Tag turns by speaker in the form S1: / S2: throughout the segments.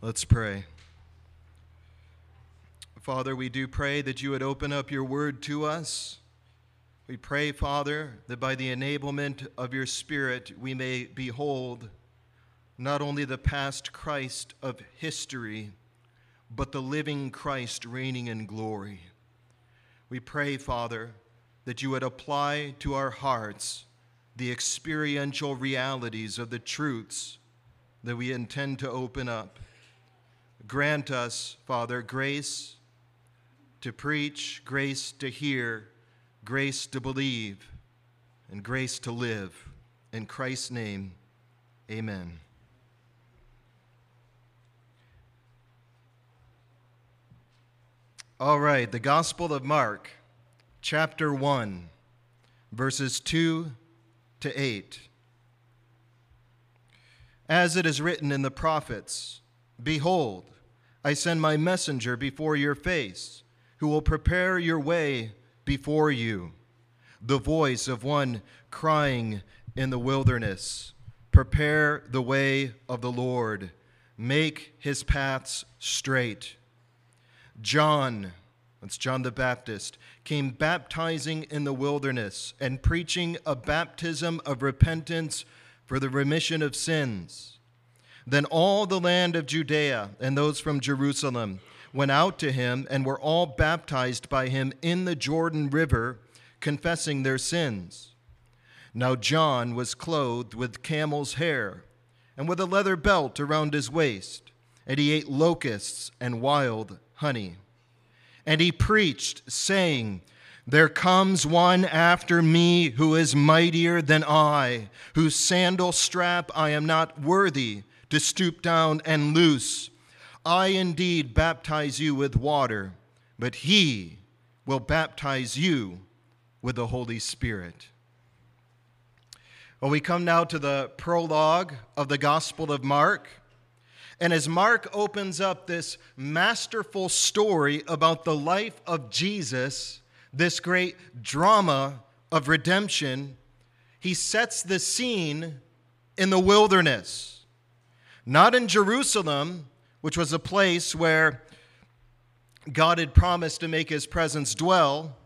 S1: Let's pray. Father, we do pray that you would open up your word to us. We pray, Father, that by the enablement of your Spirit we may behold not only the past Christ of history, but the living Christ reigning in glory. We pray, Father, that you would apply to our hearts the experiential realities of the truths that we intend to open up. Grant us, Father, grace to preach, grace to hear, grace to believe, and grace to live. In Christ's name, amen. All right, the Gospel of Mark, chapter 1, verses 2 to 8. As it is written in the prophets, Behold, I send my messenger before your face, who will prepare your way before you. The voice of one crying in the wilderness, Prepare the way of the Lord, make his paths straight. John, that's John the Baptist, came baptizing in the wilderness and preaching a baptism of repentance for the remission of sins. Then all the land of Judea and those from Jerusalem went out to him and were all baptized by him in the Jordan River, confessing their sins. Now John was clothed with camel's hair and with a leather belt around his waist, and he ate locusts and wild honey. And he preached, saying, There comes one after me who is mightier than I, whose sandal strap I am not worthy to stoop down and loose. I indeed baptize you with water, but he will baptize you with the Holy Spirit. Well, we come now to the prologue of the Gospel of Mark. And as Mark opens up this masterful story about the life of Jesus, this great drama of redemption, he sets the scene in the wilderness. Not in Jerusalem, which was a place where God had promised to make his presence dwell,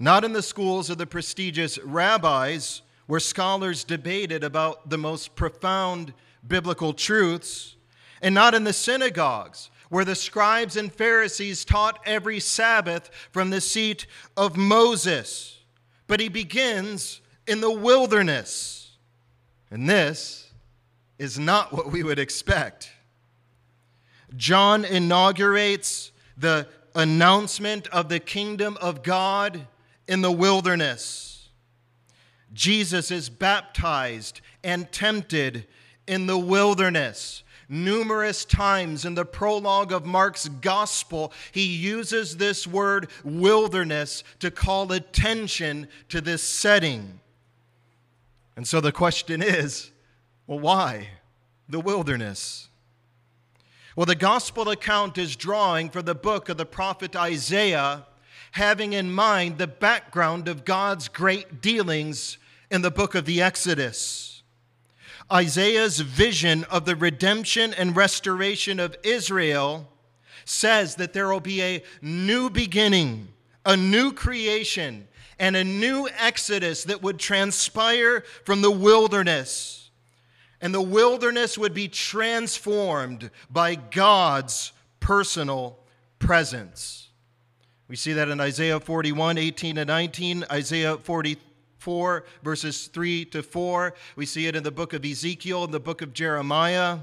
S1: not in the schools of the prestigious rabbis, where scholars debated about the most profound biblical truths and not in the synagogues, where the scribes and Pharisees taught every Sabbath from the seat of Moses. But he begins in the wilderness. And this is not what we would expect. John inaugurates the announcement of the kingdom of God in the wilderness. Jesus is baptized and tempted in the wilderness. Numerous times in the prologue of Mark's gospel, he uses this word wilderness to call attention to this setting. And so the question is well, why the wilderness? Well, the gospel account is drawing from the book of the prophet Isaiah, having in mind the background of God's great dealings in the book of the Exodus. Isaiah's vision of the redemption and restoration of Israel says that there will be a new beginning, a new creation, and a new exodus that would transpire from the wilderness. And the wilderness would be transformed by God's personal presence. We see that in Isaiah 41, 18 and 19, Isaiah 44, verses 3 to 4. We see it in the book of Ezekiel and the book of Jeremiah.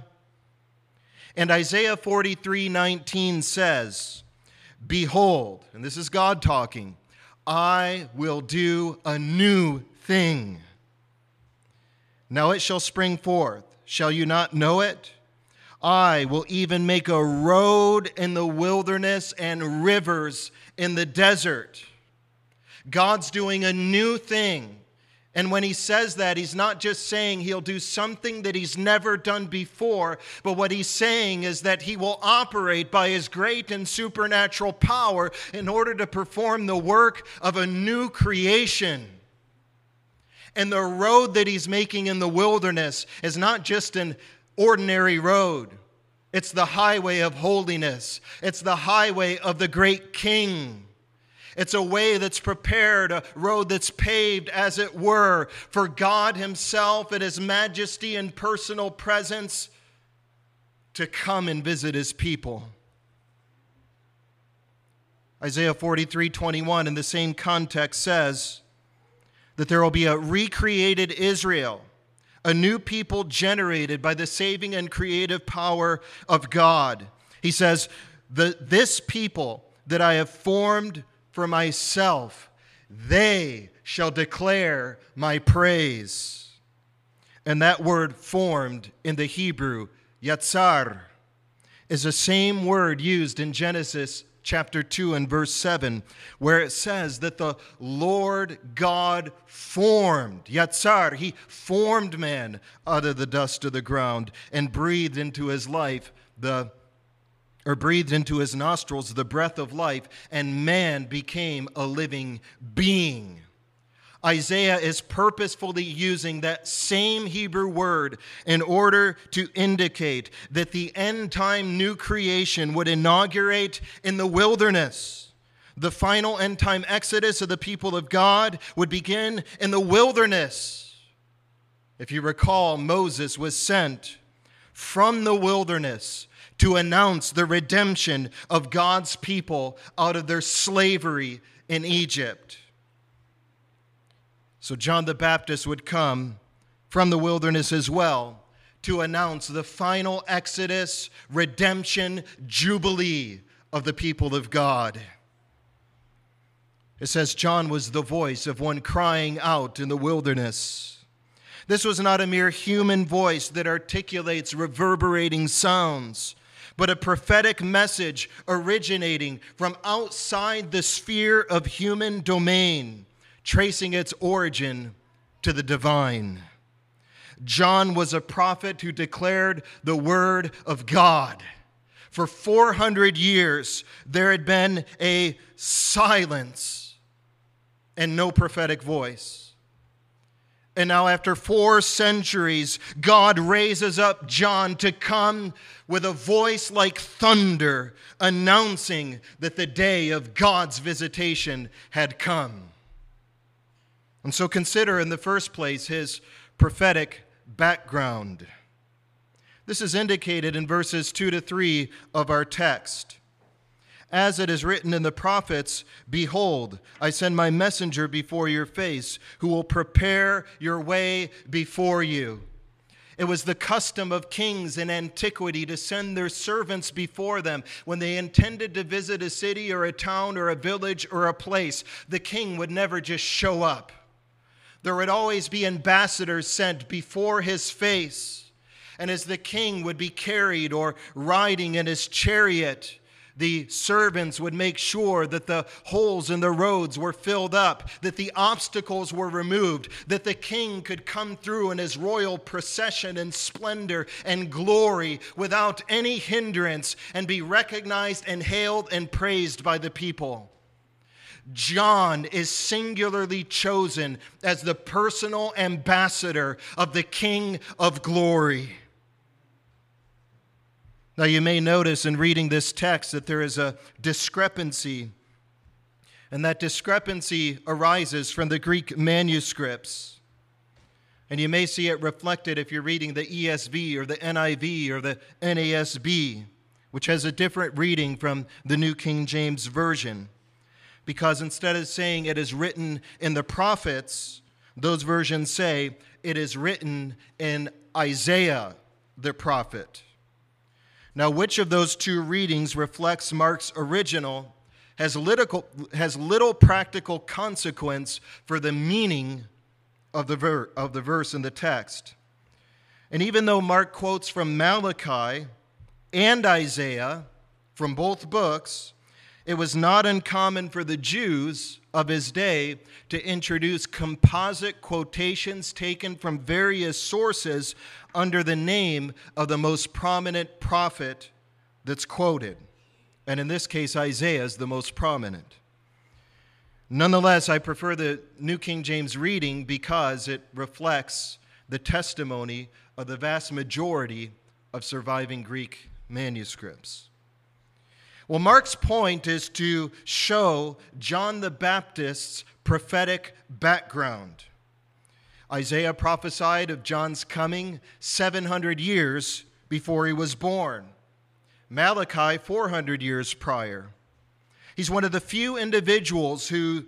S1: And Isaiah 43 19 says, Behold, and this is God talking, I will do a new thing. Now it shall spring forth. Shall you not know it? I will even make a road in the wilderness and rivers in the desert. God's doing a new thing. And when he says that, he's not just saying he'll do something that he's never done before, but what he's saying is that he will operate by his great and supernatural power in order to perform the work of a new creation. And the road that he's making in the wilderness is not just an ordinary road, It's the highway of holiness. It's the highway of the great king. It's a way that's prepared, a road that's paved, as it were, for God Himself and His majesty and personal presence to come and visit His people. Isaiah 43 21, in the same context, says that there will be a recreated Israel a new people generated by the saving and creative power of God. He says, This people that I have formed for myself, they shall declare my praise. And that word formed in the Hebrew, yatsar, is the same word used in Genesis chapter 2 and verse 7, where it says that the Lord God formed, Yatsar, he formed man out of the dust of the ground and breathed into his life the or breathed into his nostrils the breath of life, and man became a living being. Isaiah is purposefully using that same Hebrew word in order to indicate that the end time new creation would inaugurate in the wilderness. The final end time exodus of the people of God would begin in the wilderness. If you recall, Moses was sent from the wilderness to announce the redemption of God's people out of their slavery in Egypt. So John the Baptist would come from the wilderness as well to announce the final exodus, redemption, jubilee of the people of God. It says John was the voice of one crying out in the wilderness. This was not a mere human voice that articulates reverberating sounds, but a prophetic message originating from outside the sphere of human domain tracing its origin to the divine. John was a prophet who declared the word of God. For 400 years, there had been a silence and no prophetic voice. And now, after four centuries, God raises up John to come with a voice like thunder, announcing that the day of God's visitation had come. And so consider in the first place his prophetic background. This is indicated in verses 2 to 3 of our text. As it is written in the prophets, Behold, I send my messenger before your face, who will prepare your way before you. It was the custom of kings in antiquity to send their servants before them when they intended to visit a city or a town or a village or a place. The king would never just show up. There would always be ambassadors sent before his face. And as the king would be carried or riding in his chariot, the servants would make sure that the holes in the roads were filled up, that the obstacles were removed, that the king could come through in his royal procession and splendor and glory without any hindrance and be recognized and hailed and praised by the people. John is singularly chosen as the personal ambassador of the King of glory. Now, you may notice in reading this text that there is a discrepancy, and that discrepancy arises from the Greek manuscripts. And you may see it reflected if you're reading the ESV or the NIV or the NASB, which has a different reading from the New King James Version because instead of saying it is written in the prophets, those versions say it is written in Isaiah the prophet. Now, which of those two readings reflects Mark's original has little, has little practical consequence for the meaning of the, ver, of the verse in the text. And even though Mark quotes from Malachi and Isaiah from both books, it was not uncommon for the Jews of his day to introduce composite quotations taken from various sources under the name of the most prominent prophet that's quoted. And in this case, Isaiah is the most prominent. Nonetheless, I prefer the New King James reading because it reflects the testimony of the vast majority of surviving Greek manuscripts. Well, Mark's point is to show John the Baptist's prophetic background. Isaiah prophesied of John's coming 700 years before he was born, Malachi 400 years prior. He's one of the few individuals who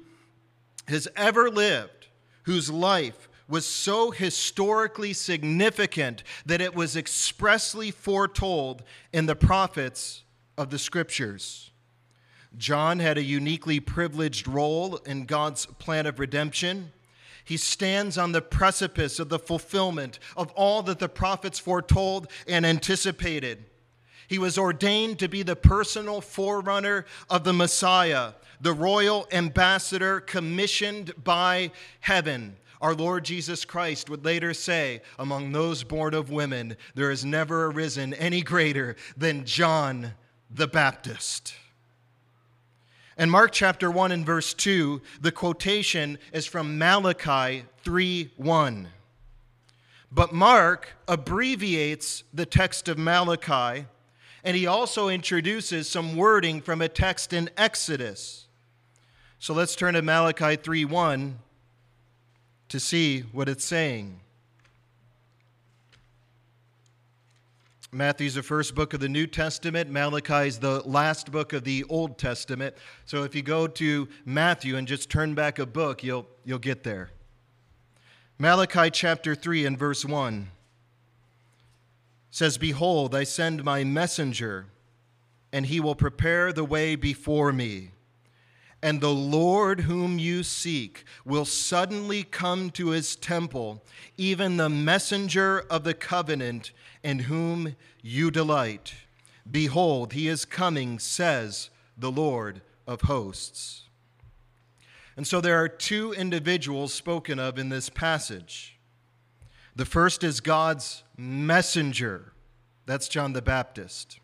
S1: has ever lived whose life was so historically significant that it was expressly foretold in the prophets of the scriptures. John had a uniquely privileged role in God's plan of redemption. He stands on the precipice of the fulfillment of all that the prophets foretold and anticipated. He was ordained to be the personal forerunner of the Messiah, the royal ambassador commissioned by heaven. Our Lord Jesus Christ would later say, Among those born of women, there has never arisen any greater than John the Baptist. In Mark chapter 1 and verse 2, the quotation is from Malachi 3 1. But Mark abbreviates the text of Malachi and he also introduces some wording from a text in Exodus. So let's turn to Malachi 3 1 to see what it's saying. Matthew's the first book of the New Testament. Malachi is the last book of the Old Testament. So if you go to Matthew and just turn back a book, you'll, you'll get there. Malachi chapter 3 and verse 1 says, Behold, I send my messenger, and he will prepare the way before me. And the Lord whom you seek will suddenly come to his temple, even the messenger of the covenant in whom you delight. Behold, he is coming, says the Lord of hosts. And so there are two individuals spoken of in this passage. The first is God's messenger. That's John the Baptist.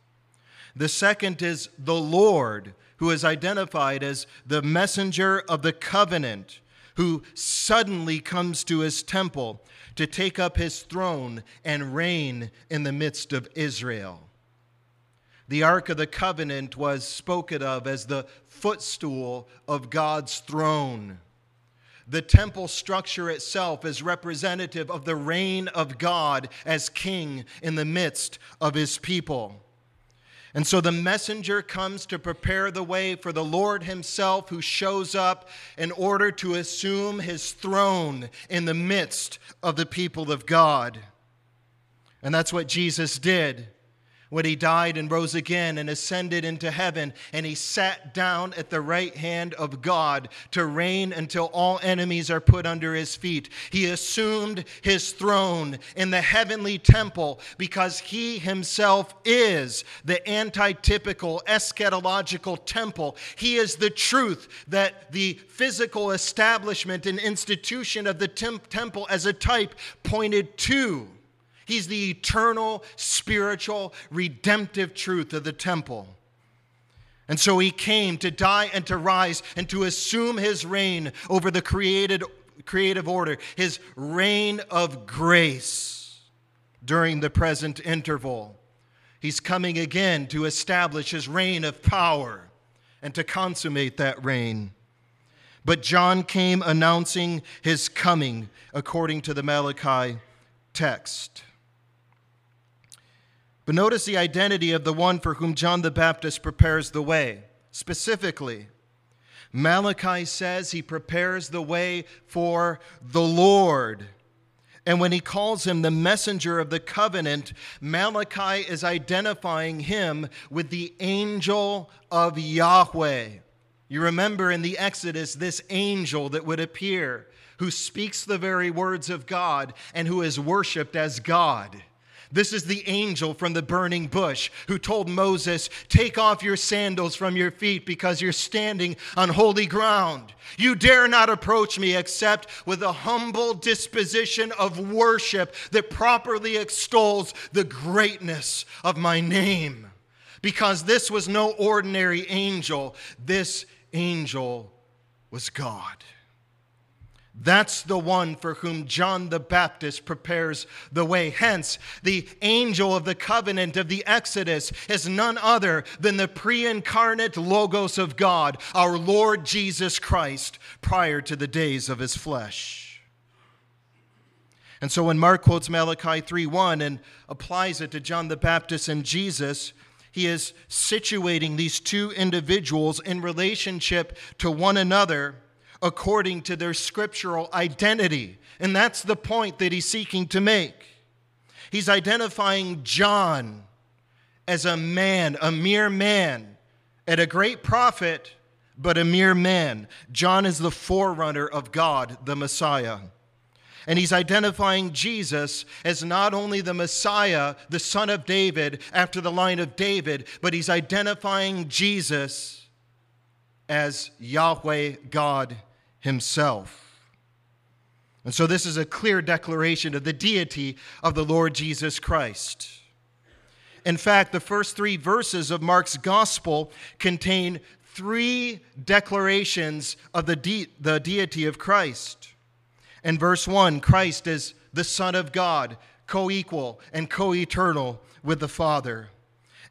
S1: The second is the Lord, who is identified as the messenger of the covenant, who suddenly comes to his temple to take up his throne and reign in the midst of Israel. The Ark of the Covenant was spoken of as the footstool of God's throne. The temple structure itself is representative of the reign of God as king in the midst of his people. And so the messenger comes to prepare the way for the Lord himself, who shows up in order to assume his throne in the midst of the people of God. And that's what Jesus did when he died and rose again and ascended into heaven, and he sat down at the right hand of God to reign until all enemies are put under his feet. He assumed his throne in the heavenly temple because he himself is the antitypical eschatological temple. He is the truth that the physical establishment and institution of the temple as a type pointed to. He's the eternal, spiritual, redemptive truth of the temple. And so he came to die and to rise and to assume his reign over the created creative order, his reign of grace during the present interval. He's coming again to establish his reign of power and to consummate that reign. But John came announcing his coming according to the Malachi text. But notice the identity of the one for whom John the Baptist prepares the way. Specifically, Malachi says he prepares the way for the Lord. And when he calls him the messenger of the covenant, Malachi is identifying him with the angel of Yahweh. You remember in the Exodus this angel that would appear, who speaks the very words of God and who is worshiped as God. This is the angel from the burning bush who told Moses, Take off your sandals from your feet because you're standing on holy ground. You dare not approach me except with a humble disposition of worship that properly extols the greatness of my name. Because this was no ordinary angel, this angel was God. That's the one for whom John the Baptist prepares the way. Hence, the angel of the covenant of the Exodus is none other than the pre incarnate Logos of God, our Lord Jesus Christ, prior to the days of his flesh. And so when Mark quotes Malachi 3:1 and applies it to John the Baptist and Jesus, he is situating these two individuals in relationship to one another according to their scriptural identity. And that's the point that he's seeking to make. He's identifying John as a man, a mere man, and a great prophet, but a mere man. John is the forerunner of God, the Messiah. And he's identifying Jesus as not only the Messiah, the son of David, after the line of David, but he's identifying Jesus as Yahweh God himself. And so this is a clear declaration of the deity of the Lord Jesus Christ. In fact, the first three verses of Mark's gospel contain three declarations of the, de- the deity of Christ. In verse 1, Christ is the Son of God, co equal and co eternal with the Father.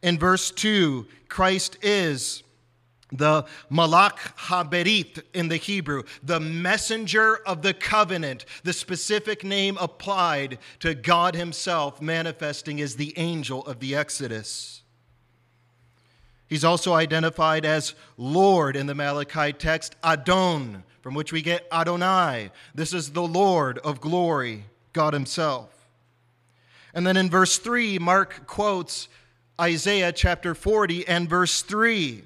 S1: In verse 2, Christ is the Malach Haberith in the Hebrew, the messenger of the covenant, the specific name applied to God Himself, manifesting as the angel of the Exodus. He's also identified as Lord in the Malachi text, Adon, from which we get Adonai. This is the Lord of glory, God Himself. And then in verse 3, Mark quotes Isaiah chapter 40 and verse 3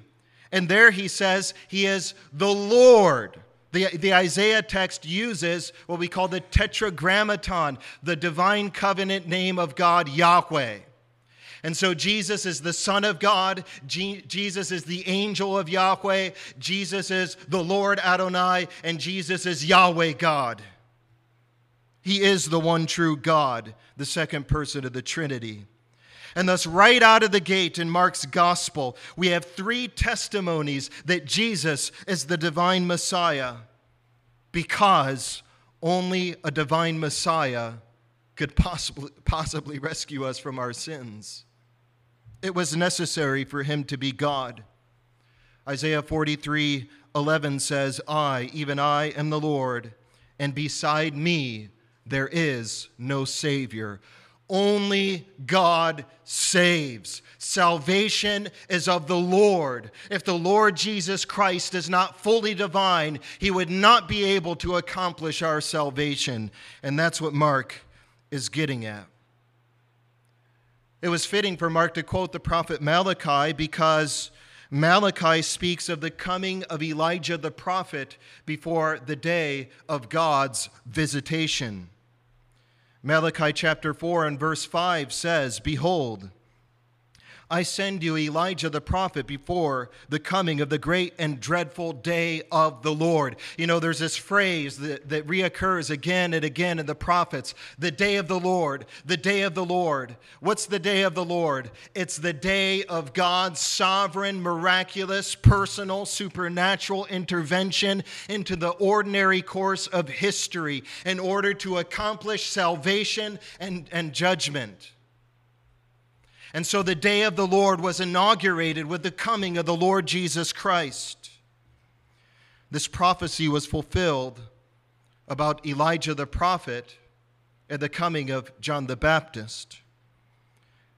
S1: and there he says he is the Lord. The, the Isaiah text uses what we call the tetragrammaton, the divine covenant name of God, Yahweh. And so Jesus is the Son of God. Je- Jesus is the angel of Yahweh. Jesus is the Lord Adonai. And Jesus is Yahweh God. He is the one true God, the second person of the Trinity. And thus, right out of the gate in Mark's gospel, we have three testimonies that Jesus is the divine Messiah because only a divine Messiah could possibly, possibly rescue us from our sins. It was necessary for him to be God. Isaiah 43 11 says, I, even I, am the Lord, and beside me there is no Savior. Only God saves. Salvation is of the Lord. If the Lord Jesus Christ is not fully divine, he would not be able to accomplish our salvation. And that's what Mark is getting at. It was fitting for Mark to quote the prophet Malachi because Malachi speaks of the coming of Elijah the prophet before the day of God's visitation. Malachi chapter 4 and verse 5 says, Behold, I send you Elijah the prophet before the coming of the great and dreadful day of the Lord. You know, there's this phrase that, that reoccurs again and again in the prophets the day of the Lord, the day of the Lord. What's the day of the Lord? It's the day of God's sovereign, miraculous, personal, supernatural intervention into the ordinary course of history in order to accomplish salvation and, and judgment. And so the day of the Lord was inaugurated with the coming of the Lord Jesus Christ. This prophecy was fulfilled about Elijah the prophet and the coming of John the Baptist.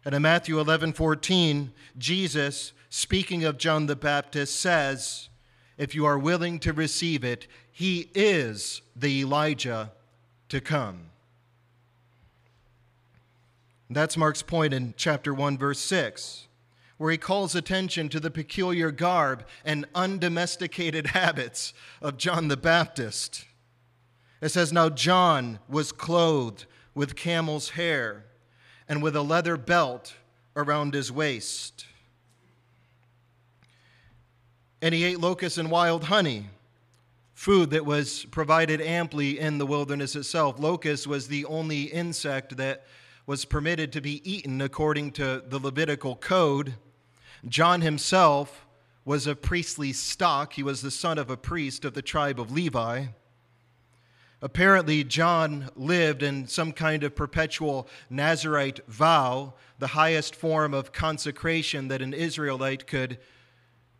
S1: And in Matthew 11 14, Jesus, speaking of John the Baptist, says, If you are willing to receive it, he is the Elijah to come. That's Mark's point in chapter 1, verse 6, where he calls attention to the peculiar garb and undomesticated habits of John the Baptist. It says, Now John was clothed with camel's hair and with a leather belt around his waist. And he ate locusts and wild honey, food that was provided amply in the wilderness itself. Locust was the only insect that was permitted to be eaten according to the Levitical code. John himself was of priestly stock, he was the son of a priest of the tribe of Levi. Apparently, John lived in some kind of perpetual Nazarite vow, the highest form of consecration that an Israelite could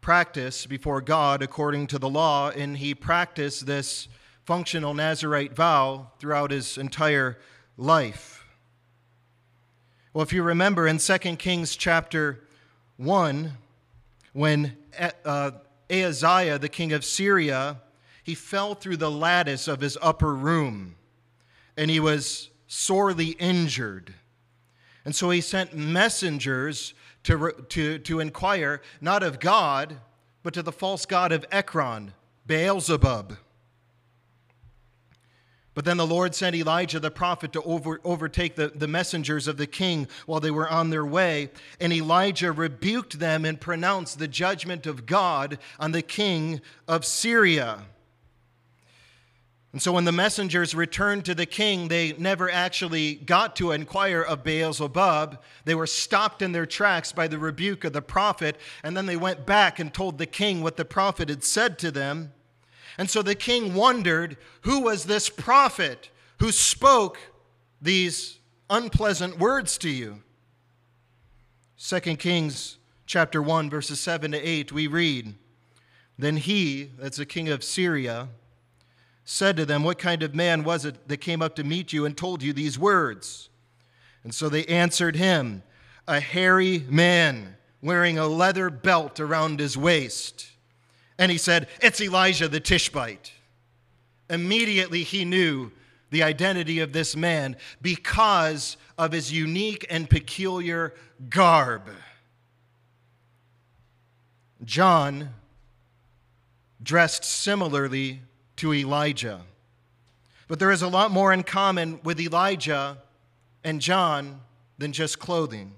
S1: practice before God according to the law, and he practiced this functional Nazarite vow throughout his entire life. Well, if you remember in 2 Kings chapter 1, when uh, Ahaziah, the king of Syria, he fell through the lattice of his upper room and he was sorely injured. And so he sent messengers to, to, to inquire, not of God, but to the false god of Ekron, Beelzebub. But then the Lord sent Elijah the prophet to over, overtake the, the messengers of the king while they were on their way. And Elijah rebuked them and pronounced the judgment of God on the king of Syria. And so when the messengers returned to the king, they never actually got to inquire of Beelzebub. They were stopped in their tracks by the rebuke of the prophet, and then they went back and told the king what the prophet had said to them. And so the king wondered who was this prophet who spoke these unpleasant words to you. 2 Kings chapter 1 verses 7 to 8 we read, Then he, that's the king of Syria, said to them, What kind of man was it that came up to meet you and told you these words? And so they answered him, A hairy man wearing a leather belt around his waist. And he said, It's Elijah the Tishbite. Immediately he knew the identity of this man because of his unique and peculiar garb. John dressed similarly to Elijah. But there is a lot more in common with Elijah and John than just clothing.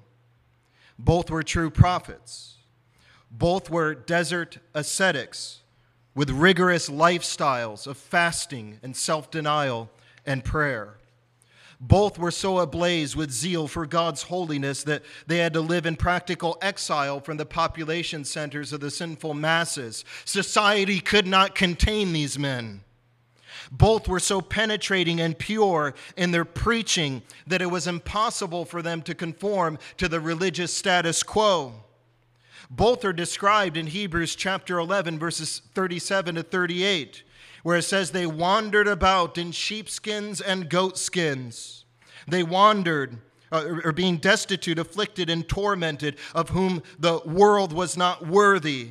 S1: Both were true prophets. Both were desert ascetics with rigorous lifestyles of fasting and self denial and prayer. Both were so ablaze with zeal for God's holiness that they had to live in practical exile from the population centers of the sinful masses. Society could not contain these men. Both were so penetrating and pure in their preaching that it was impossible for them to conform to the religious status quo. Both are described in Hebrews chapter 11, verses 37 to 38 where it says they wandered about in sheepskins and goatskins. They wandered, uh, or being destitute, afflicted, and tormented, of whom the world was not worthy.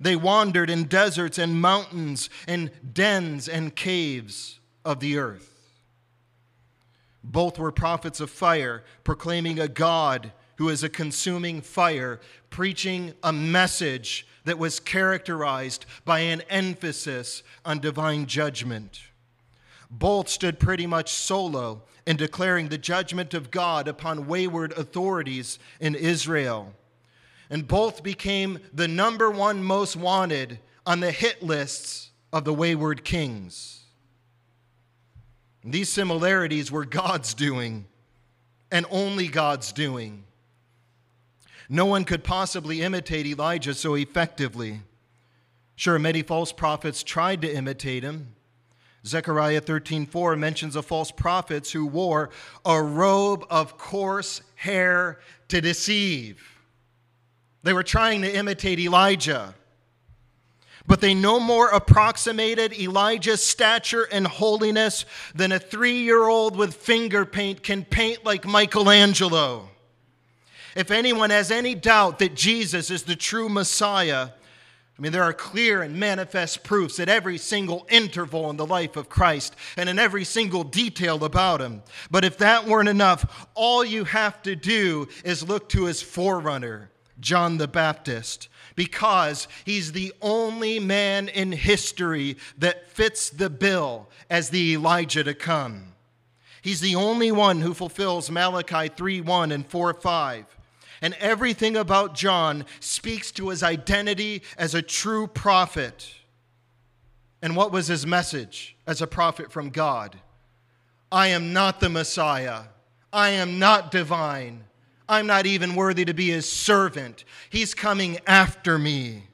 S1: They wandered in deserts and mountains, in dens and caves of the earth. Both were prophets of fire, proclaiming a God who is a consuming fire, preaching a message that was characterized by an emphasis on divine judgment. Both stood pretty much solo in declaring the judgment of God upon wayward authorities in Israel. And both became the number one most wanted on the hit lists of the wayward kings. These similarities were God's doing and only God's doing. No one could possibly imitate Elijah so effectively. Sure, many false prophets tried to imitate him. Zechariah 13:4 mentions of false prophets who wore a robe of coarse hair to deceive. They were trying to imitate Elijah. But they no more approximated Elijah's stature and holiness than a three year old with finger paint can paint like Michelangelo. If anyone has any doubt that Jesus is the true Messiah, I mean, there are clear and manifest proofs at every single interval in the life of Christ and in every single detail about him. But if that weren't enough, all you have to do is look to his forerunner, John the Baptist, because he's the only man in history that fits the bill as the Elijah to come. He's the only one who fulfills Malachi 3 1 and 4 5. And everything about John speaks to his identity as a true prophet. And what was his message as a prophet from God? I am not the Messiah. I am not divine. I'm not even worthy to be his servant. He's coming after me.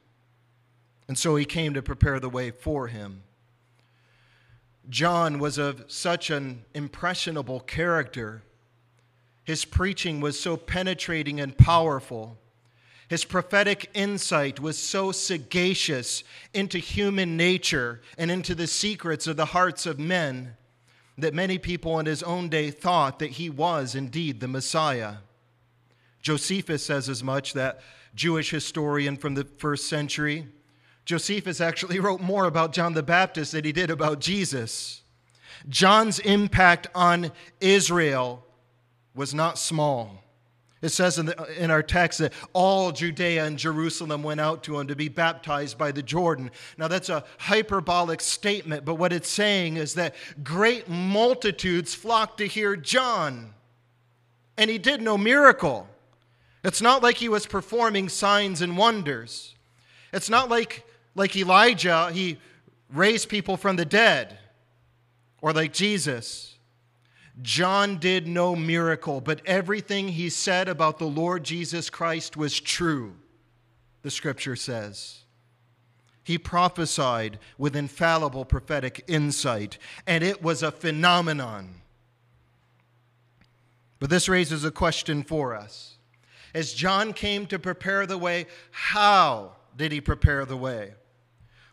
S1: And so he came to prepare the way for him. John was of such an impressionable character. His preaching was so penetrating and powerful. His prophetic insight was so sagacious into human nature and into the secrets of the hearts of men that many people in his own day thought that he was indeed the Messiah. Josephus says as much, that Jewish historian from the first century. Josephus actually wrote more about John the Baptist than he did about Jesus. John's impact on Israel was not small. It says in, the, in, our text that all Judea and Jerusalem went out to him to be baptized by the Jordan. Now, that's a hyperbolic statement, but what it's saying is that great multitudes flocked to hear John, and he did no miracle. It's not like he was performing signs and wonders. It's not like, like Elijah, he raised people from the dead, or like Jesus. John did no miracle, but everything he said about the Lord Jesus Christ was true, the scripture says. He prophesied with infallible prophetic insight, and it was a phenomenon. But this raises a question for us. As John came to prepare the way, how did he prepare the way?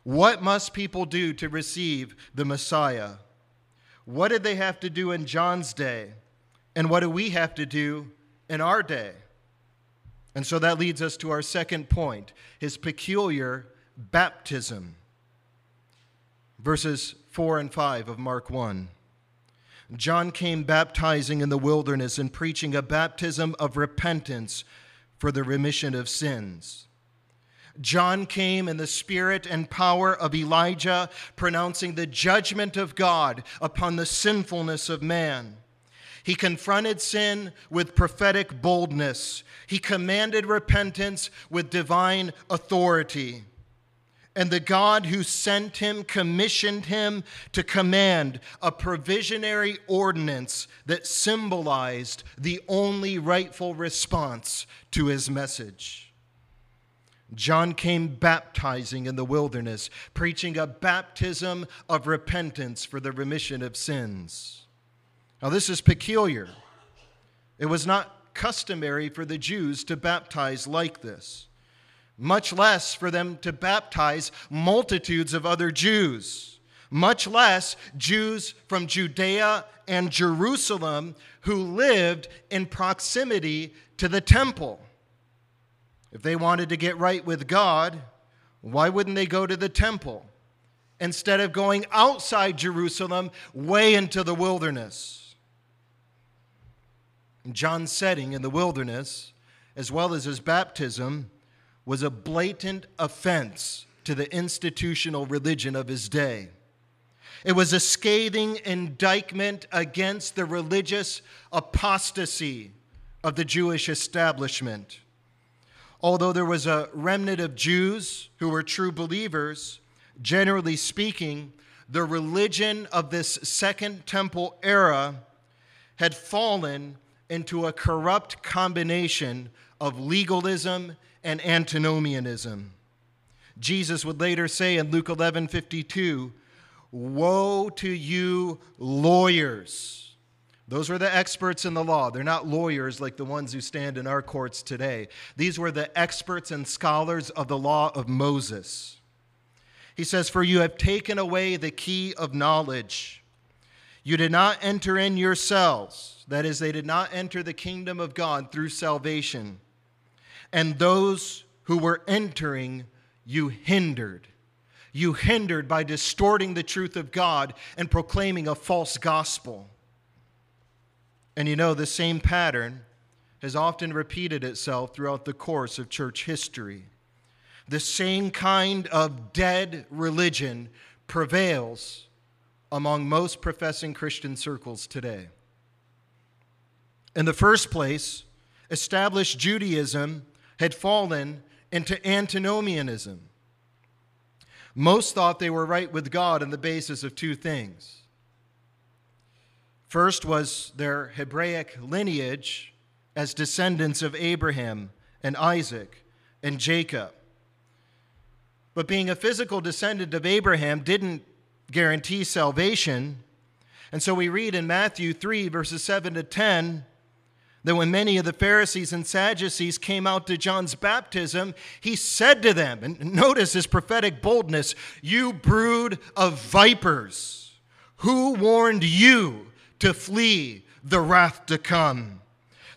S1: What must people do to receive the Messiah? What did they have to do in John's day? And what do we have to do in our day? And so that leads us to our second point his peculiar baptism. Verses 4 and 5 of Mark 1. John came baptizing in the wilderness and preaching a baptism of repentance for the remission of sins. John came in the spirit and power of Elijah, pronouncing the judgment of God upon the sinfulness of man. He confronted sin with prophetic boldness. He commanded repentance with divine authority. And the God who sent him commissioned him to command a provisionary ordinance that symbolized the only rightful response to his message. John came baptizing in the wilderness, preaching a baptism of repentance for the remission of sins. Now, this is peculiar. It was not customary for the Jews to baptize like this, much less for them to baptize multitudes of other Jews, much less Jews from Judea and Jerusalem who lived in proximity to the temple. If they wanted to get right with God, why wouldn't they go to the temple instead of going outside Jerusalem way into the wilderness? John's setting in the wilderness, as well as his baptism, was a blatant offense to the institutional religion of his day. It was a scathing indictment against the religious apostasy of the Jewish establishment. Although there was a remnant of Jews who were true believers, generally speaking, the religion of this Second Temple era had fallen into a corrupt combination of legalism and antinomianism. Jesus would later say in Luke 11 52, Woe to you, lawyers! Those were the experts in the law. They're not lawyers like the ones who stand in our courts today. These were the experts and scholars of the law of Moses. He says, For you have taken away the key of knowledge. You did not enter in yourselves. That is, they did not enter the kingdom of God through salvation. And those who were entering, you hindered. You hindered by distorting the truth of God and proclaiming a false gospel. And you know, the same pattern has often repeated itself throughout the course of church history. The same kind of dead religion prevails among most professing Christian circles today. In the first place, established Judaism had fallen into antinomianism. Most thought they were right with God on the basis of two things First was their Hebraic lineage as descendants of Abraham and Isaac and Jacob. But being a physical descendant of Abraham didn't guarantee salvation. And so we read in Matthew 3, verses 7 to 10, that when many of the Pharisees and Sadducees came out to John's baptism, he said to them, and notice his prophetic boldness, You brood of vipers, who warned you to flee the wrath to come?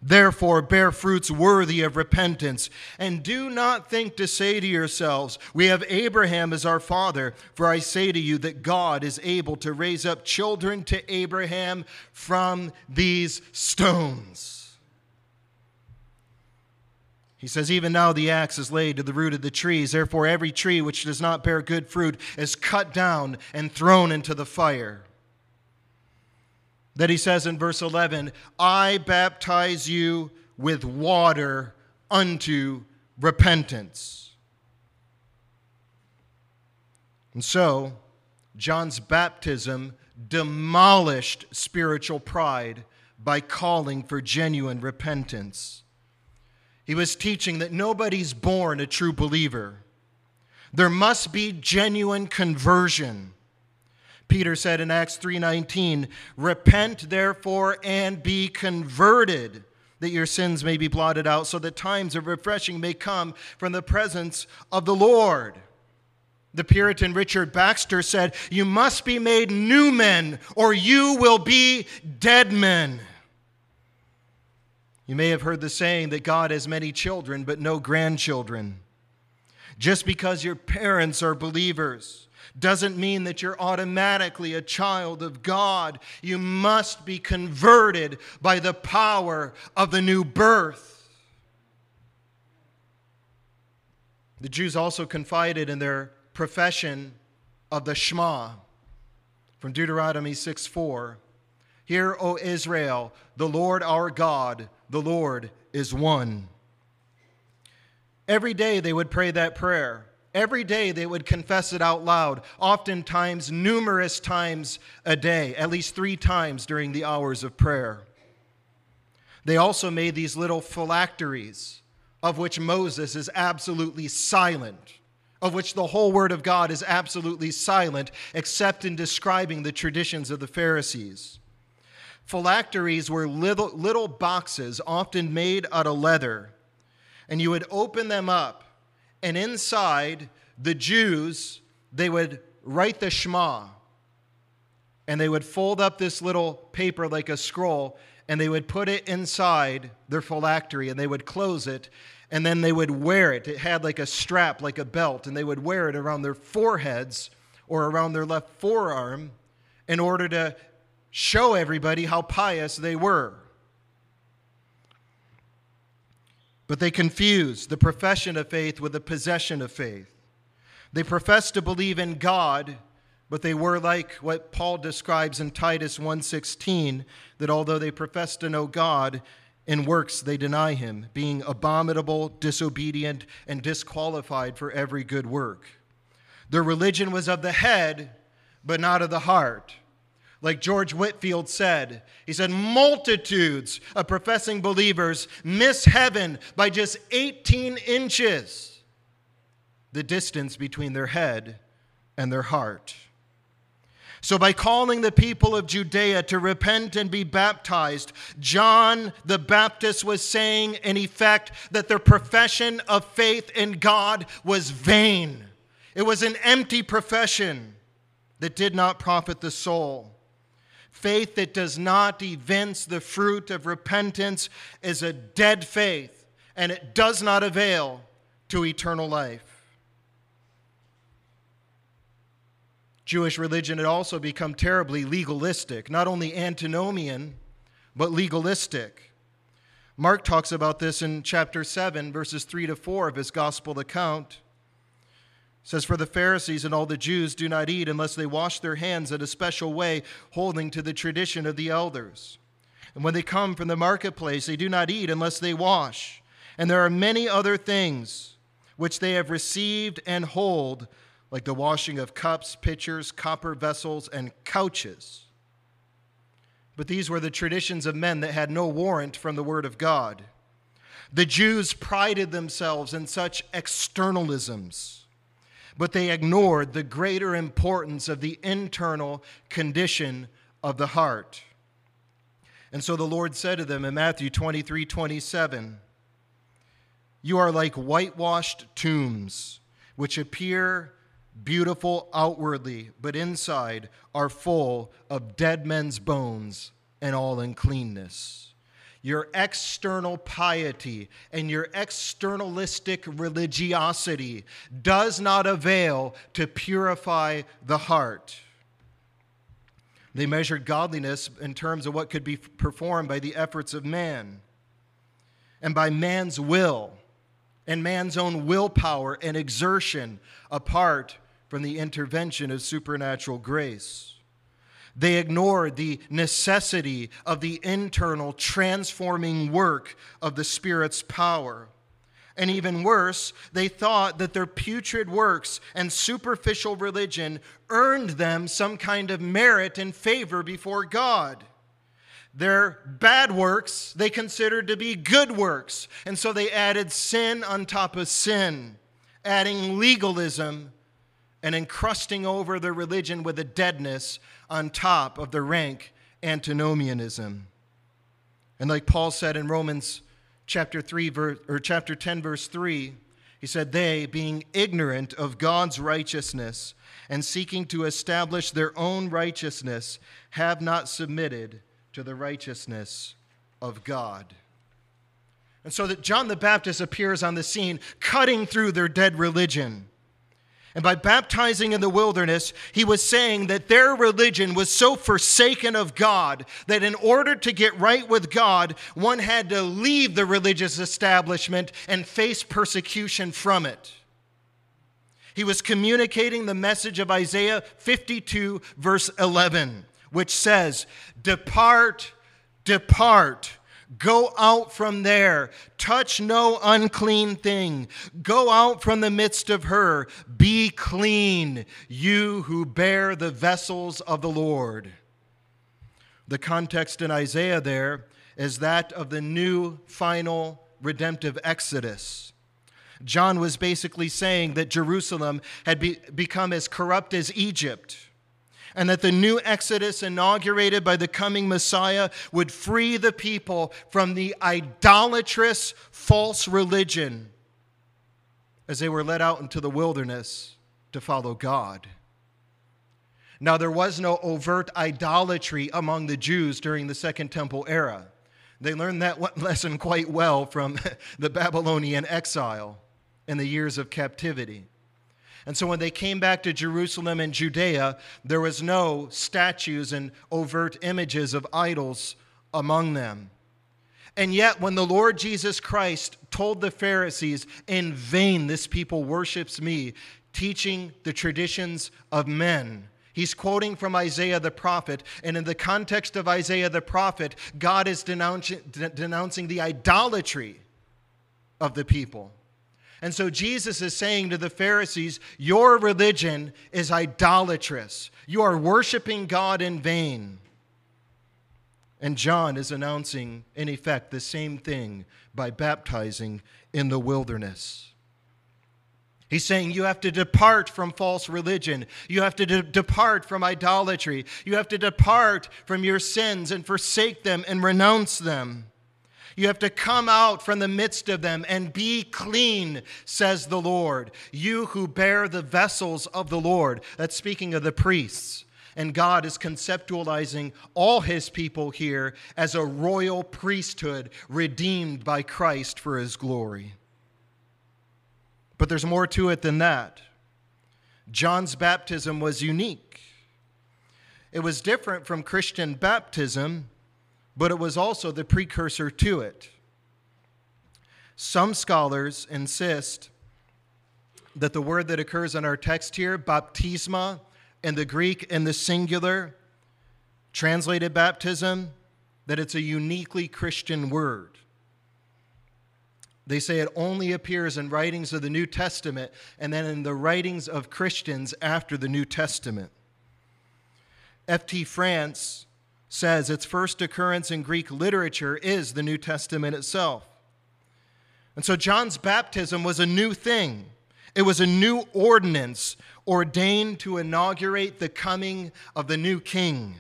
S1: Therefore, bear fruits worthy of repentance. And do not think to say to yourselves, We have Abraham as our father. For I say to you that God is able to raise up children to Abraham from these stones. He says, Even now the axe is laid to the root of the trees. Therefore, every tree which does not bear good fruit is cut down and thrown into the fire that he says in verse 11, I baptize you with water unto repentance. And so, John's baptism demolished spiritual pride by calling for genuine repentance. He was teaching that nobody's born a true believer. There must be genuine conversion. Peter said in Acts 3:19, "Repent therefore and be converted, that your sins may be blotted out, so that times of refreshing may come from the presence of the Lord." The Puritan Richard Baxter said, "You must be made new men or you will be dead men." You may have heard the saying that God has many children but no grandchildren. Just because your parents are believers doesn't mean that you're automatically a child of God. You must be converted by the power of the new birth. The Jews also confided in their profession of the Shema from Deuteronomy 6 4. Hear, O Israel, the Lord our God, the Lord is one. Every day they would pray that prayer. Every day they would confess it out loud, oftentimes numerous times a day, at least three times during the hours of prayer. They also made these little phylacteries, of which Moses is absolutely silent, of which the whole Word of God is absolutely silent, except in describing the traditions of the Pharisees. Phylacteries were little, little boxes, often made out of leather, and you would open them up and inside, the Jews, they would write the Shema. And they would fold up this little paper like a scroll, and they would put it inside their phylactery, and they would close it, and then they would wear it. It had like a strap, like a belt, and they would wear it around their foreheads or around their left forearm in order to show everybody how pious they were. But they confused the profession of faith with the possession of faith. They professed to believe in God, but they were like what Paul describes in Titus 1:16 that although they profess to know God, in works they deny him, being abominable, disobedient, and disqualified for every good work. Their religion was of the head, but not of the heart. Like George Whitefield said, he said, multitudes of professing believers miss heaven by just 18 inches, the distance between their head and their heart. So, by calling the people of Judea to repent and be baptized, John the Baptist was saying, in effect, that their profession of faith in God was vain. It was an empty profession that did not profit the soul. Faith that does not evince the fruit of repentance is a dead faith, and it does not avail to eternal life. Jewish religion had also become terribly legalistic, not only antinomian, but legalistic. Mark talks about this in chapter 7, verses 3 to 4 of his gospel account says, For the Pharisees and all the Jews do not eat unless they wash their hands in a special way, holding to the tradition of the elders. And when they come from the marketplace, they do not eat unless they wash. And there are many other things which they have received and hold, like the washing of cups, pitchers, copper vessels, and couches. But these were the traditions of men that had no warrant from the Word of God. The Jews prided themselves in such externalisms but they ignored the greater importance of the internal condition of the heart. And so the Lord said to them in Matthew 23 27, You are like whitewashed tombs, which appear beautiful outwardly, but inside are full of dead men's bones and all uncleanness. Your external piety and your externalistic religiosity does not avail to purify the heart. They measured godliness in terms of what could be performed by the efforts of man and by man's will and man's own willpower and exertion apart from the intervention of supernatural grace. They ignored the necessity of the internal transforming work of the Spirit's power. And even worse, they thought that their putrid works and superficial religion earned them some kind of merit and favor before God. Their bad works they considered to be good works, and so they added sin on top of sin, adding legalism and encrusting over their religion with a deadness on top of the rank antinomianism. And like Paul said in Romans chapter 3 verse, or chapter 10 verse 3, he said they being ignorant of God's righteousness and seeking to establish their own righteousness have not submitted to the righteousness of God. And so that John the Baptist appears on the scene cutting through their dead religion and by baptizing in the wilderness, he was saying that their religion was so forsaken of God that in order to get right with God, one had to leave the religious establishment and face persecution from it. He was communicating the message of Isaiah 52, verse 11, which says, Depart, depart Go out from there. Touch no unclean thing. Go out from the midst of her. Be clean, you who bear the vessels of the Lord. The context in Isaiah there is that of the new final redemptive exodus. John was basically saying that Jerusalem had be, become as corrupt as Egypt and that the new Exodus, inaugurated by the coming Messiah, would free the people from the idolatrous false religion as they were led out into the wilderness to follow God. Now, there was no overt idolatry among the Jews during the Second Temple era. They learned that lesson quite well from the Babylonian exile and the years of captivity. And so when they came back to Jerusalem and Judea, there was no statues and overt images of idols among them. And yet, when the Lord Jesus Christ told the Pharisees, In vain this people worships me, teaching the traditions of men, He's quoting from Isaiah the prophet. And in the context of Isaiah the prophet, God is denouncing, denouncing the idolatry of the people. And so Jesus is saying to the Pharisees, Your religion is idolatrous. You are worshiping God in vain. And John is announcing, in effect, the same thing by baptizing in the wilderness. He's saying you have to depart from false religion. You have to de- depart from idolatry. You have to depart from your sins and forsake them and renounce them. You have to come out from the midst of them and be clean, says the Lord. You who bear the vessels of the Lord. That's speaking of the priests. And God is conceptualizing all his people here as a royal priesthood redeemed by Christ for his glory. But there's more to it than that. John's baptism was unique. It was different from Christian baptism but it was also the precursor to it. Some scholars insist that the word that occurs in our text here, baptisma, in the Greek in the singular, translated baptism, that it's a uniquely Christian word. They say it only appears in writings of the New Testament and then in the writings of Christians after the New Testament. R.T. France says its first occurrence in Greek literature is the New Testament itself. And so John's baptism was a new thing. It was a new ordinance ordained to inaugurate the coming of the new king.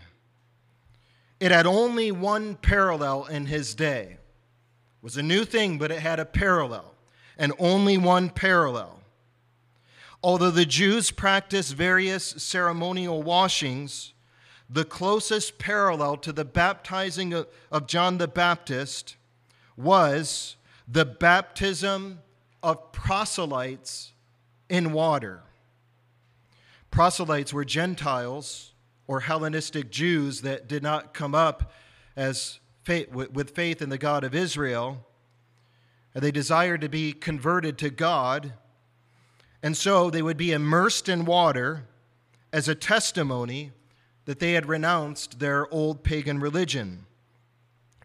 S1: It had only one parallel in his day. It was a new thing, but it had a parallel, and only one parallel. Although the Jews practiced various ceremonial washings, the closest parallel to the baptizing of John the Baptist was the baptism of proselytes in water. Proselytes were Gentiles or Hellenistic Jews that did not come up as faith, with faith in the God of Israel. And they desired to be converted to God. And so they would be immersed in water as a testimony that they had renounced their old pagan religion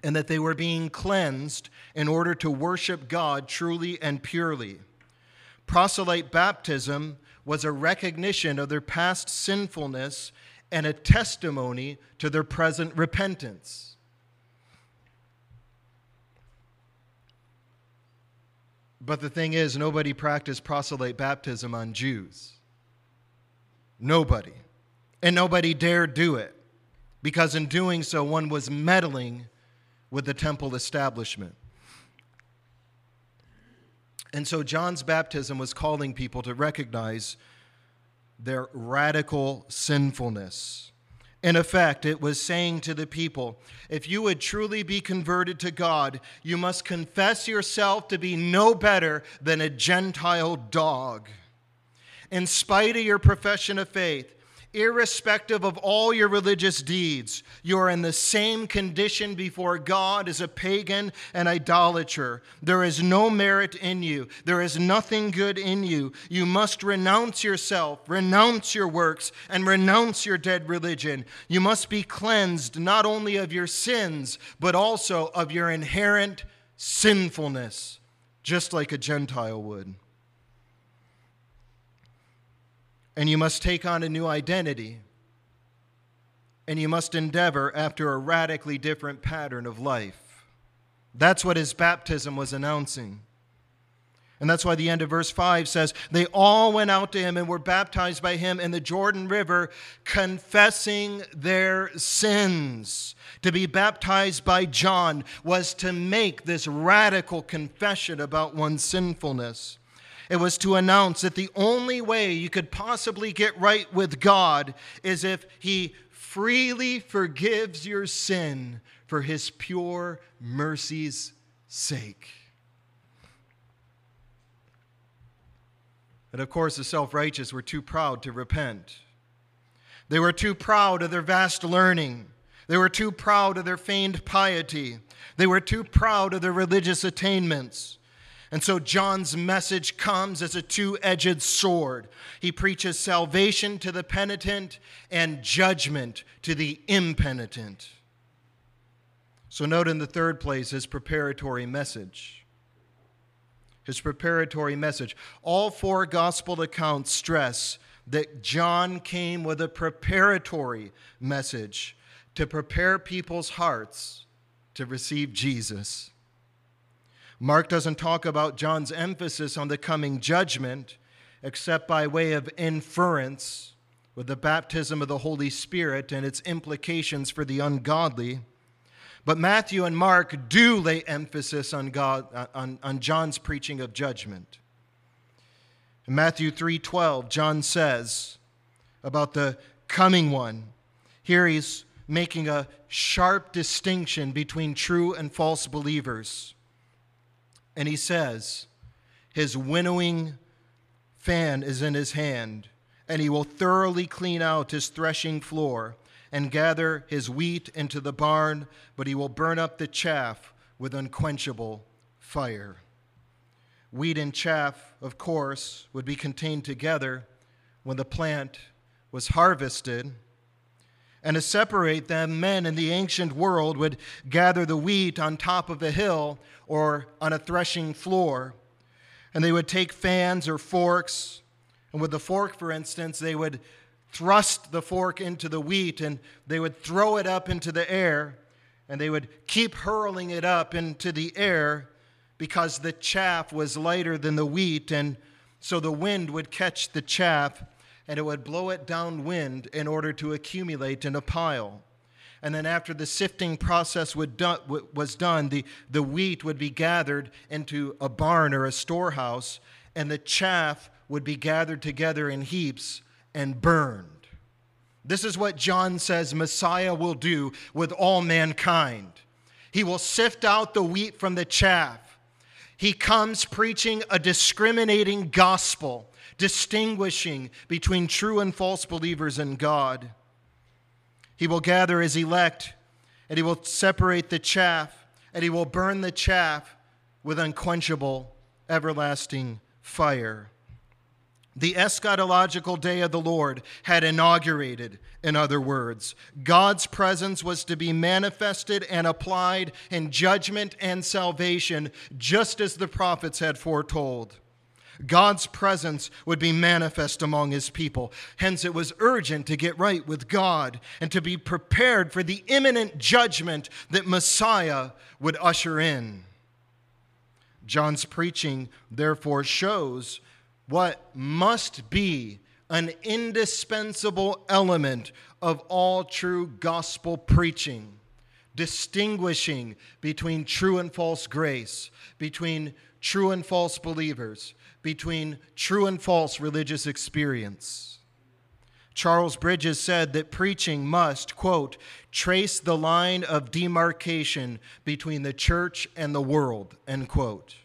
S1: and that they were being cleansed in order to worship God truly and purely. Proselyte baptism was a recognition of their past sinfulness and a testimony to their present repentance. But the thing is, nobody practiced proselyte baptism on Jews. Nobody. And nobody dared do it because in doing so, one was meddling with the temple establishment. And so John's baptism was calling people to recognize their radical sinfulness. In effect, it was saying to the people, if you would truly be converted to God, you must confess yourself to be no better than a Gentile dog. In spite of your profession of faith, irrespective of all your religious deeds. You are in the same condition before God as a pagan and idolater. There is no merit in you, there is nothing good in you. You must renounce yourself, renounce your works, and renounce your dead religion. You must be cleansed not only of your sins, but also of your inherent sinfulness, just like a Gentile would and you must take on a new identity, and you must endeavor after a radically different pattern of life. That's what his baptism was announcing. And that's why the end of verse 5 says, They all went out to him and were baptized by him in the Jordan River, confessing their sins. To be baptized by John was to make this radical confession about one's sinfulness. It was to announce that the only way you could possibly get right with God is if He freely forgives your sin for His pure mercy's sake. And of course, the self righteous were too proud to repent. They were too proud of their vast learning. They were too proud of their feigned piety. They were too proud of their religious attainments. And so John's message comes as a two edged sword. He preaches salvation to the penitent and judgment to the impenitent. So, note in the third place his preparatory message. His preparatory message. All four gospel accounts stress that John came with a preparatory message to prepare people's hearts to receive Jesus. Mark doesn't talk about John's emphasis on the coming judgment except by way of inference with the baptism of the Holy Spirit and its implications for the ungodly. But Matthew and Mark do lay emphasis on, God, on, on John's preaching of judgment. In Matthew 3:12, John says about the coming one. Here he's making a sharp distinction between true and false believers. And he says, His winnowing fan is in his hand, and he will thoroughly clean out his threshing floor and gather his wheat into the barn, but he will burn up the chaff with unquenchable fire. Wheat and chaff, of course, would be contained together when the plant was harvested. And to separate them, men in the ancient world would gather the wheat on top of a hill or on a threshing floor. And they would take fans or forks, and with the fork, for instance, they would thrust the fork into the wheat and they would throw it up into the air, and they would keep hurling it up into the air because the chaff was lighter than the wheat, and So the wind would catch the chaff and it would blow it downwind in order to accumulate in a pile. And then, after the sifting process do- was done, the, the wheat would be gathered into a barn or a storehouse, and the chaff would be gathered together in heaps and burned. This is what John says Messiah will do with all mankind. He will sift out the wheat from the chaff. He comes preaching a discriminating gospel, distinguishing between true and false believers in God. He will gather his elect, and he will separate the chaff, and he will burn the chaff with unquenchable, everlasting fire. The eschatological day of the Lord had inaugurated, in other words. God's presence was to be manifested and applied in judgment and salvation, just as the prophets had foretold. God's presence would be manifest among his people. Hence, it was urgent to get right with God and to be prepared for the imminent judgment that Messiah would usher in. John's preaching, therefore, shows what must be an indispensable element of all true gospel preaching, distinguishing between true and false grace, between true and false believers, between true and false religious experience. Charles Bridges said that preaching must, quote, trace the line of demarcation between the church and the world, end quote.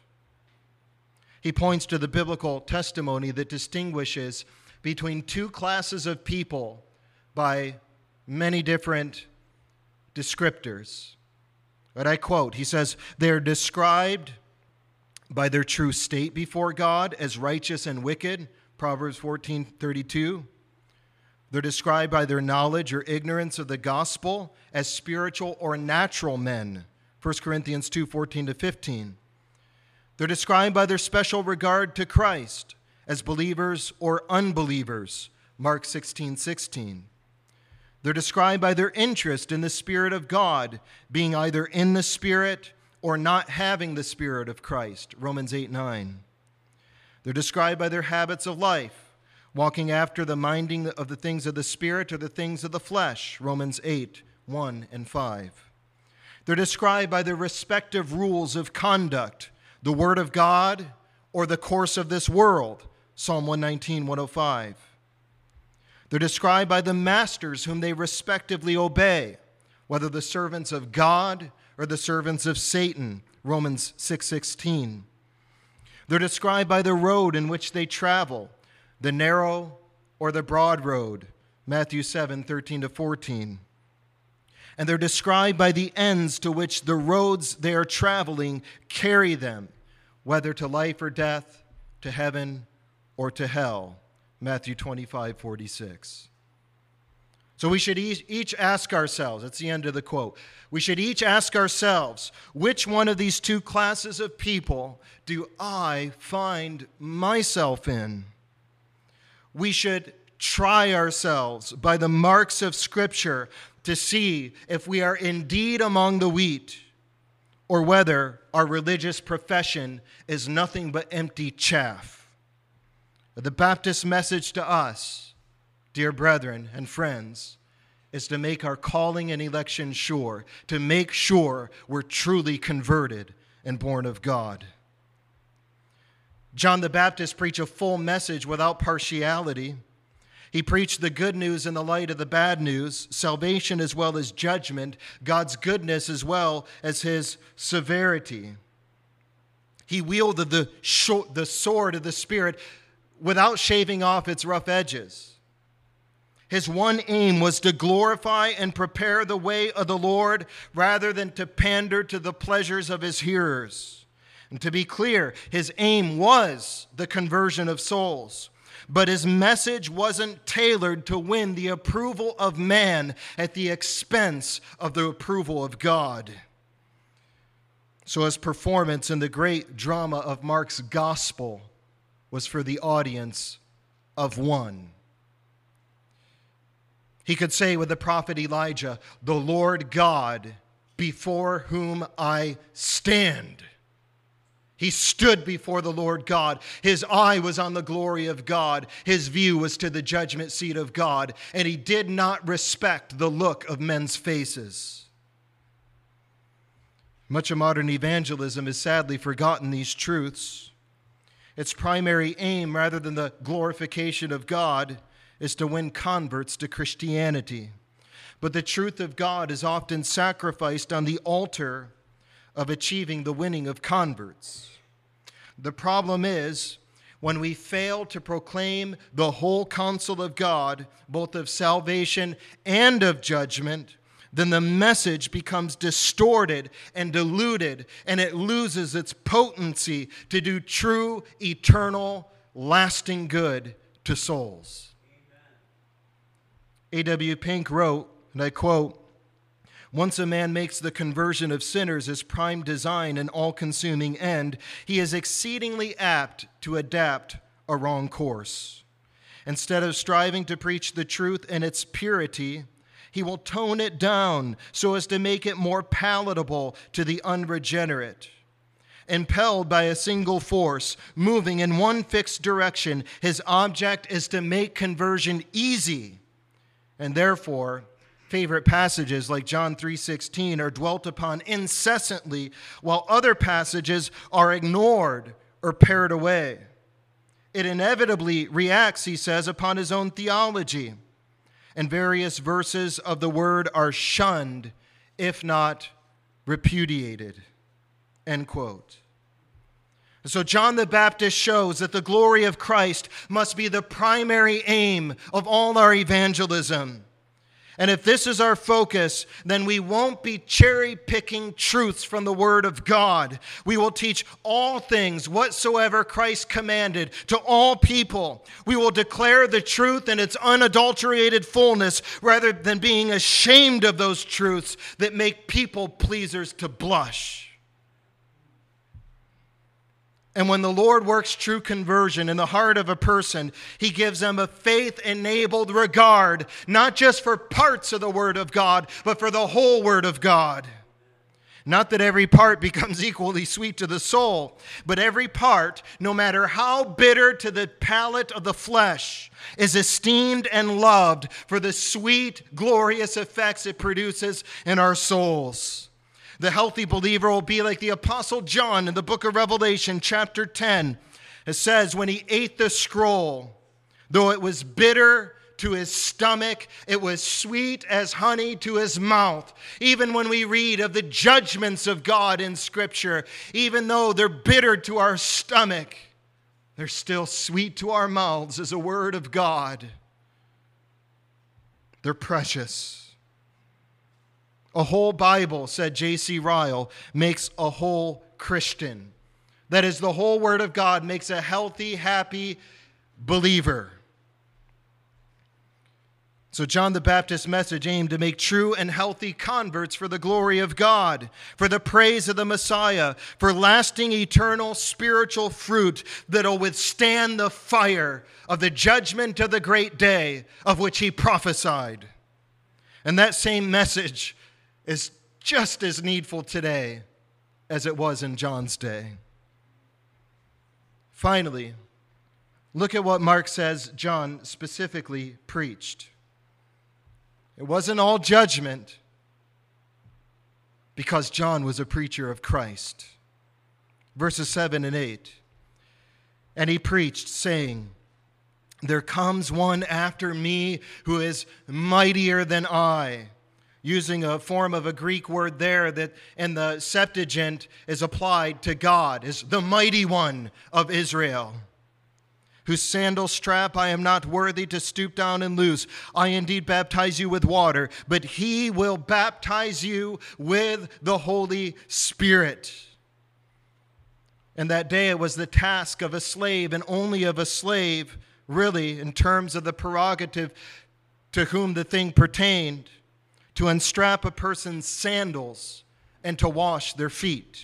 S1: He points to the biblical testimony that distinguishes between two classes of people by many different descriptors. But I quote, he says, they're described by their true state before God as righteous and wicked, Proverbs 14:32. They're described by their knowledge or ignorance of the gospel as spiritual or natural men, 1 Corinthians 2:14 to 15. They're described by their special regard to Christ as believers or unbelievers, Mark 16:16. 16. They're described by their interest in the Spirit of God, being either in the Spirit or not having the Spirit of Christ, Romans 8 9. They're described by their habits of life, walking after the minding of the things of the Spirit or the things of the flesh, Romans 8 1 and 5. They're described by their respective rules of conduct, the Word of God or the course of this world, Psalm 119 105. They're described by the masters whom they respectively obey, whether the servants of God or the servants of Satan, Romans 6:16. They're described by the road in which they travel, the narrow or the broad road, Matthew 7:13 to 14. And they're described by the ends to which the roads they are traveling carry them, whether to life or death, to heaven or to hell, Matthew 25:46. So we should each ask ourselves, that's the end of the quote. We should each ask ourselves, which one of these two classes of people do I find myself in? We should try ourselves by the marks of Scripture to see if we are indeed among the wheat or whether our religious profession is nothing but empty chaff. The Baptist message to us dear brethren and friends, is to make our calling and election sure, to make sure we're truly converted and born of God. John the Baptist preached a full message without partiality. He preached the good news in the light of the bad news, salvation as well as judgment, God's goodness as well as his severity. He wielded the, the sword of the Spirit without shaving off its rough edges. His one aim was to glorify and prepare the way of the Lord rather than to pander to the pleasures of his hearers. And to be clear, his aim was the conversion of souls. But his message wasn't tailored to win the approval of man at the expense of the approval of God. So his performance in the great drama of Mark's gospel was for the audience of one. He could say with the prophet Elijah, The Lord God before whom I stand. He stood before the Lord God. His eye was on the glory of God. His view was to the judgment seat of God. And he did not respect the look of men's faces. Much of modern evangelism has sadly forgotten these truths. Its primary aim, rather than the glorification of God, is to win converts to Christianity. But the truth of God is often sacrificed on the altar of achieving the winning of converts. The problem is when we fail to proclaim the whole counsel of God, both of salvation and of judgment, then the message becomes distorted and diluted, and it loses its potency to do true, eternal, lasting good to souls. A.W. Pink wrote, and I quote, once a man makes the conversion of sinners his prime design and all consuming end, he is exceedingly apt to adapt a wrong course. Instead of striving to preach the truth in its purity, he will tone it down so as to make it more palatable to the unregenerate. Impelled by a single force, moving in one fixed direction, his object is to make conversion easy and therefore favorite passages like John 3:16 are dwelt upon incessantly while other passages are ignored or pared away. It inevitably reacts, he says, upon his own theology. And various verses of the word are shunned, if not repudiated. End quote. So, John the Baptist shows that the glory of Christ must be the primary aim of all our evangelism. And if this is our focus, then we won't be cherry picking truths from the Word of God. We will teach all things whatsoever Christ commanded to all people. We will declare the truth in its unadulterated fullness rather than being ashamed of those truths that make people pleasers to blush. And when the Lord works true conversion in the heart of a person, he gives them a faith enabled regard, not just for parts of the Word of God, but for the whole Word of God. Not that every part becomes equally sweet to the soul, but every part, no matter how bitter to the palate of the flesh, is esteemed and loved for the sweet, glorious effects it produces in our souls. The healthy believer will be like the Apostle John in the book of Revelation, chapter 10. It says, When he ate the scroll, though it was bitter to his stomach, it was sweet as honey to his mouth. Even when we read of the judgments of God in Scripture, even though they're bitter to our stomach, they're still sweet to our mouths as a word of God. They're precious. A whole Bible, said J.C. Ryle, makes a whole Christian. That is, the whole Word of God makes a healthy, happy believer. So, John the Baptist's message aimed to make true and healthy converts for the glory of God, for the praise of the Messiah, for lasting eternal spiritual fruit that'll withstand the fire of the judgment of the great day of which he prophesied. And that same message is just as needful today as it was in John's day. Finally, look at what Mark says John specifically preached. It wasn't all judgment because John was a preacher of Christ. Verses 7 and 8. And he preached, saying, There comes one after me who is mightier than I using a form of a Greek word there that in the Septuagint is applied to God, is the mighty one of Israel, whose sandal strap I am not worthy to stoop down and loose. I indeed baptize you with water, but he will baptize you with the Holy Spirit. And that day it was the task of a slave and only of a slave, really, in terms of the prerogative to whom the thing pertained to unstrap a person's sandals and to wash their feet.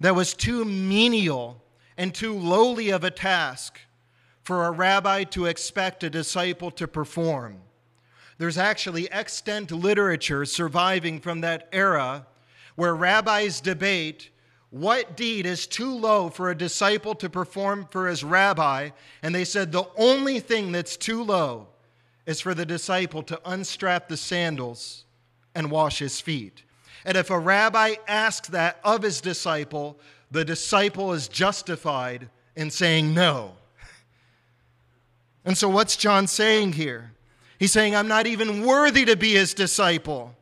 S1: That was too menial and too lowly of a task for a rabbi to expect a disciple to perform. There's actually extant literature surviving from that era where rabbis debate What deed is too low for a disciple to perform for his rabbi? And they said, The only thing that's too low is for the disciple to unstrap the sandals and wash his feet. And if a rabbi asks that of his disciple, the disciple is justified in saying no. And so, what's John saying here? He's saying, I'm not even worthy to be his disciple.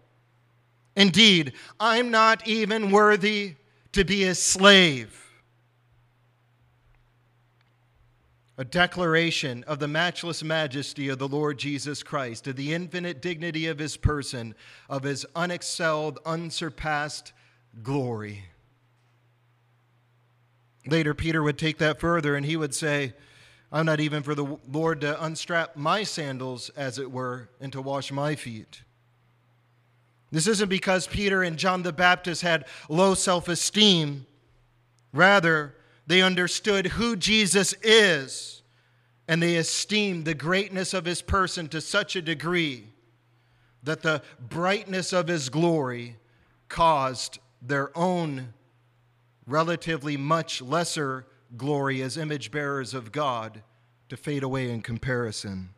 S1: Indeed, I'm not even worthy to be his slave. A declaration of the matchless majesty of the Lord Jesus Christ, of the infinite dignity of his person, of his unexcelled, unsurpassed glory. Later, Peter would take that further and he would say, I'm not even for the Lord to unstrap my sandals, as it were, and to wash my feet. This isn't because Peter and John the Baptist had low self esteem. Rather, they understood who Jesus is and they esteemed the greatness of his person to such a degree that the brightness of his glory caused their own relatively much lesser glory as image bearers of God to fade away in comparison.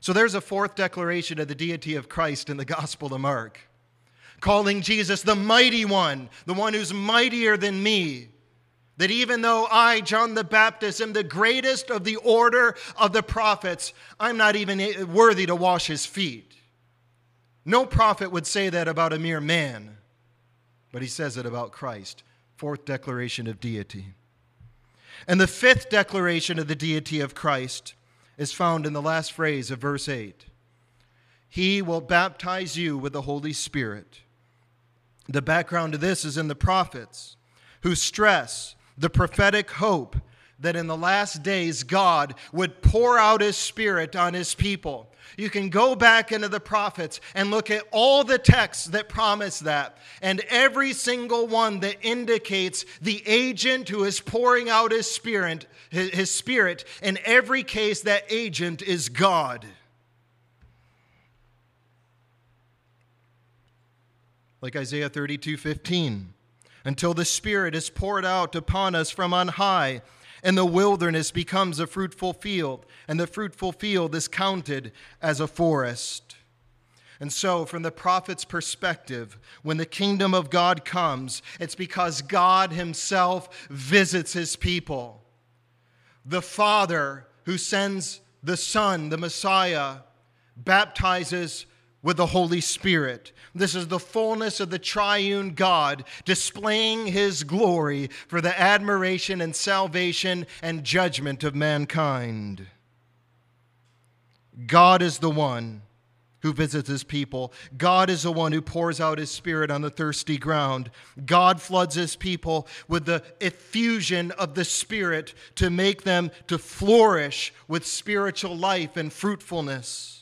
S1: So there's a fourth declaration of the deity of Christ in the Gospel of Mark, calling Jesus the mighty one, the one who's mightier than me. That even though I, John the Baptist, am the greatest of the order of the prophets, I'm not even worthy to wash his feet. No prophet would say that about a mere man, but he says it about Christ. Fourth declaration of deity. And the fifth declaration of the deity of Christ is found in the last phrase of verse 8 He will baptize you with the Holy Spirit. The background to this is in the prophets, who stress the prophetic hope that in the last days God would pour out his spirit on his people. You can go back into the prophets and look at all the texts that promise that, and every single one that indicates the agent who is pouring out his spirit, his spirit, in every case that agent is God. Like Isaiah 32 15 until the Spirit is poured out upon us from on high, and the wilderness becomes a fruitful field, and the fruitful field is counted as a forest. And so, from the prophet's perspective, when the kingdom of God comes, it's because God Himself visits His people. The Father who sends the Son, the Messiah, baptizes with the Holy Spirit. This is the fullness of the triune God displaying his glory for the admiration and salvation and judgment of mankind. God is the one who visits his people. God is the one who pours out his spirit on the thirsty ground. God floods his people with the effusion of the spirit to make them to flourish with spiritual life and fruitfulness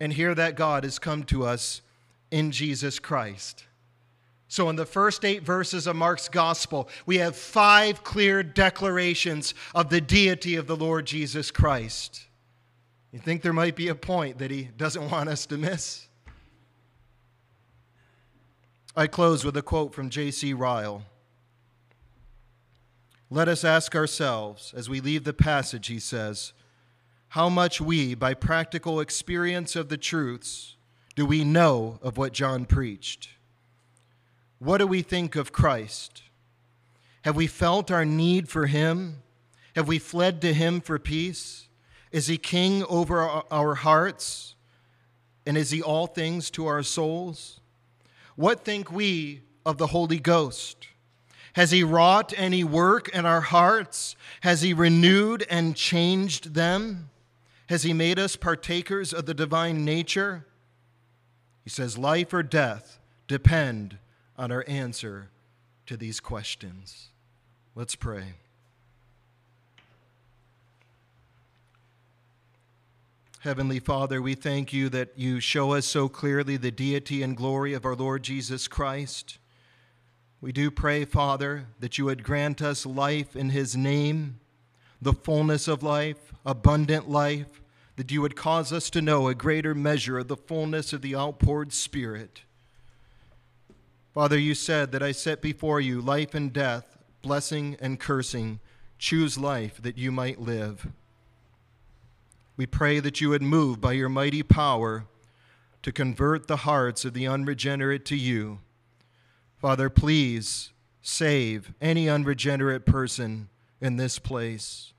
S1: and hear that God has come to us in Jesus Christ. So, in the first eight verses of Mark's gospel, we have five clear declarations of the deity of the Lord Jesus Christ. You think there might be a point that he doesn't want us to miss? I close with a quote from J.C. Ryle. Let us ask ourselves, as we leave the passage, he says, how much we, by practical experience of the truths, do we know of what John preached? What do we think of Christ? Have we felt our need for him? Have we fled to him for peace? Is he king over our hearts? And is he all things to our souls? What think we of the Holy Ghost? Has he wrought any work in our hearts? Has he renewed and changed them? Has he made us partakers of the divine nature? He says, life or death depend on our answer to these questions. Let's pray. Heavenly Father, we thank you that you show us so clearly the deity and glory of our Lord Jesus Christ. We do pray, Father, that you would grant us life in his name, the fullness of life, abundant life, that you would cause us to know a greater measure of the fullness of the outpoured Spirit. Father, you said that I set before you life and death, blessing and cursing. Choose life that you might live. We pray that you would move by your mighty power to convert the hearts of the unregenerate to you. Father, please save any unregenerate person in this place.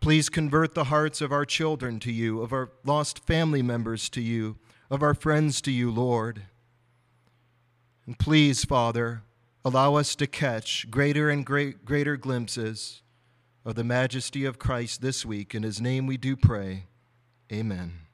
S1: Please convert the hearts of our children to you, of our lost family members to you, of our friends to you, Lord. And please, Father, allow us to catch greater and great, greater glimpses of the majesty of Christ this week. In his name we do pray. Amen.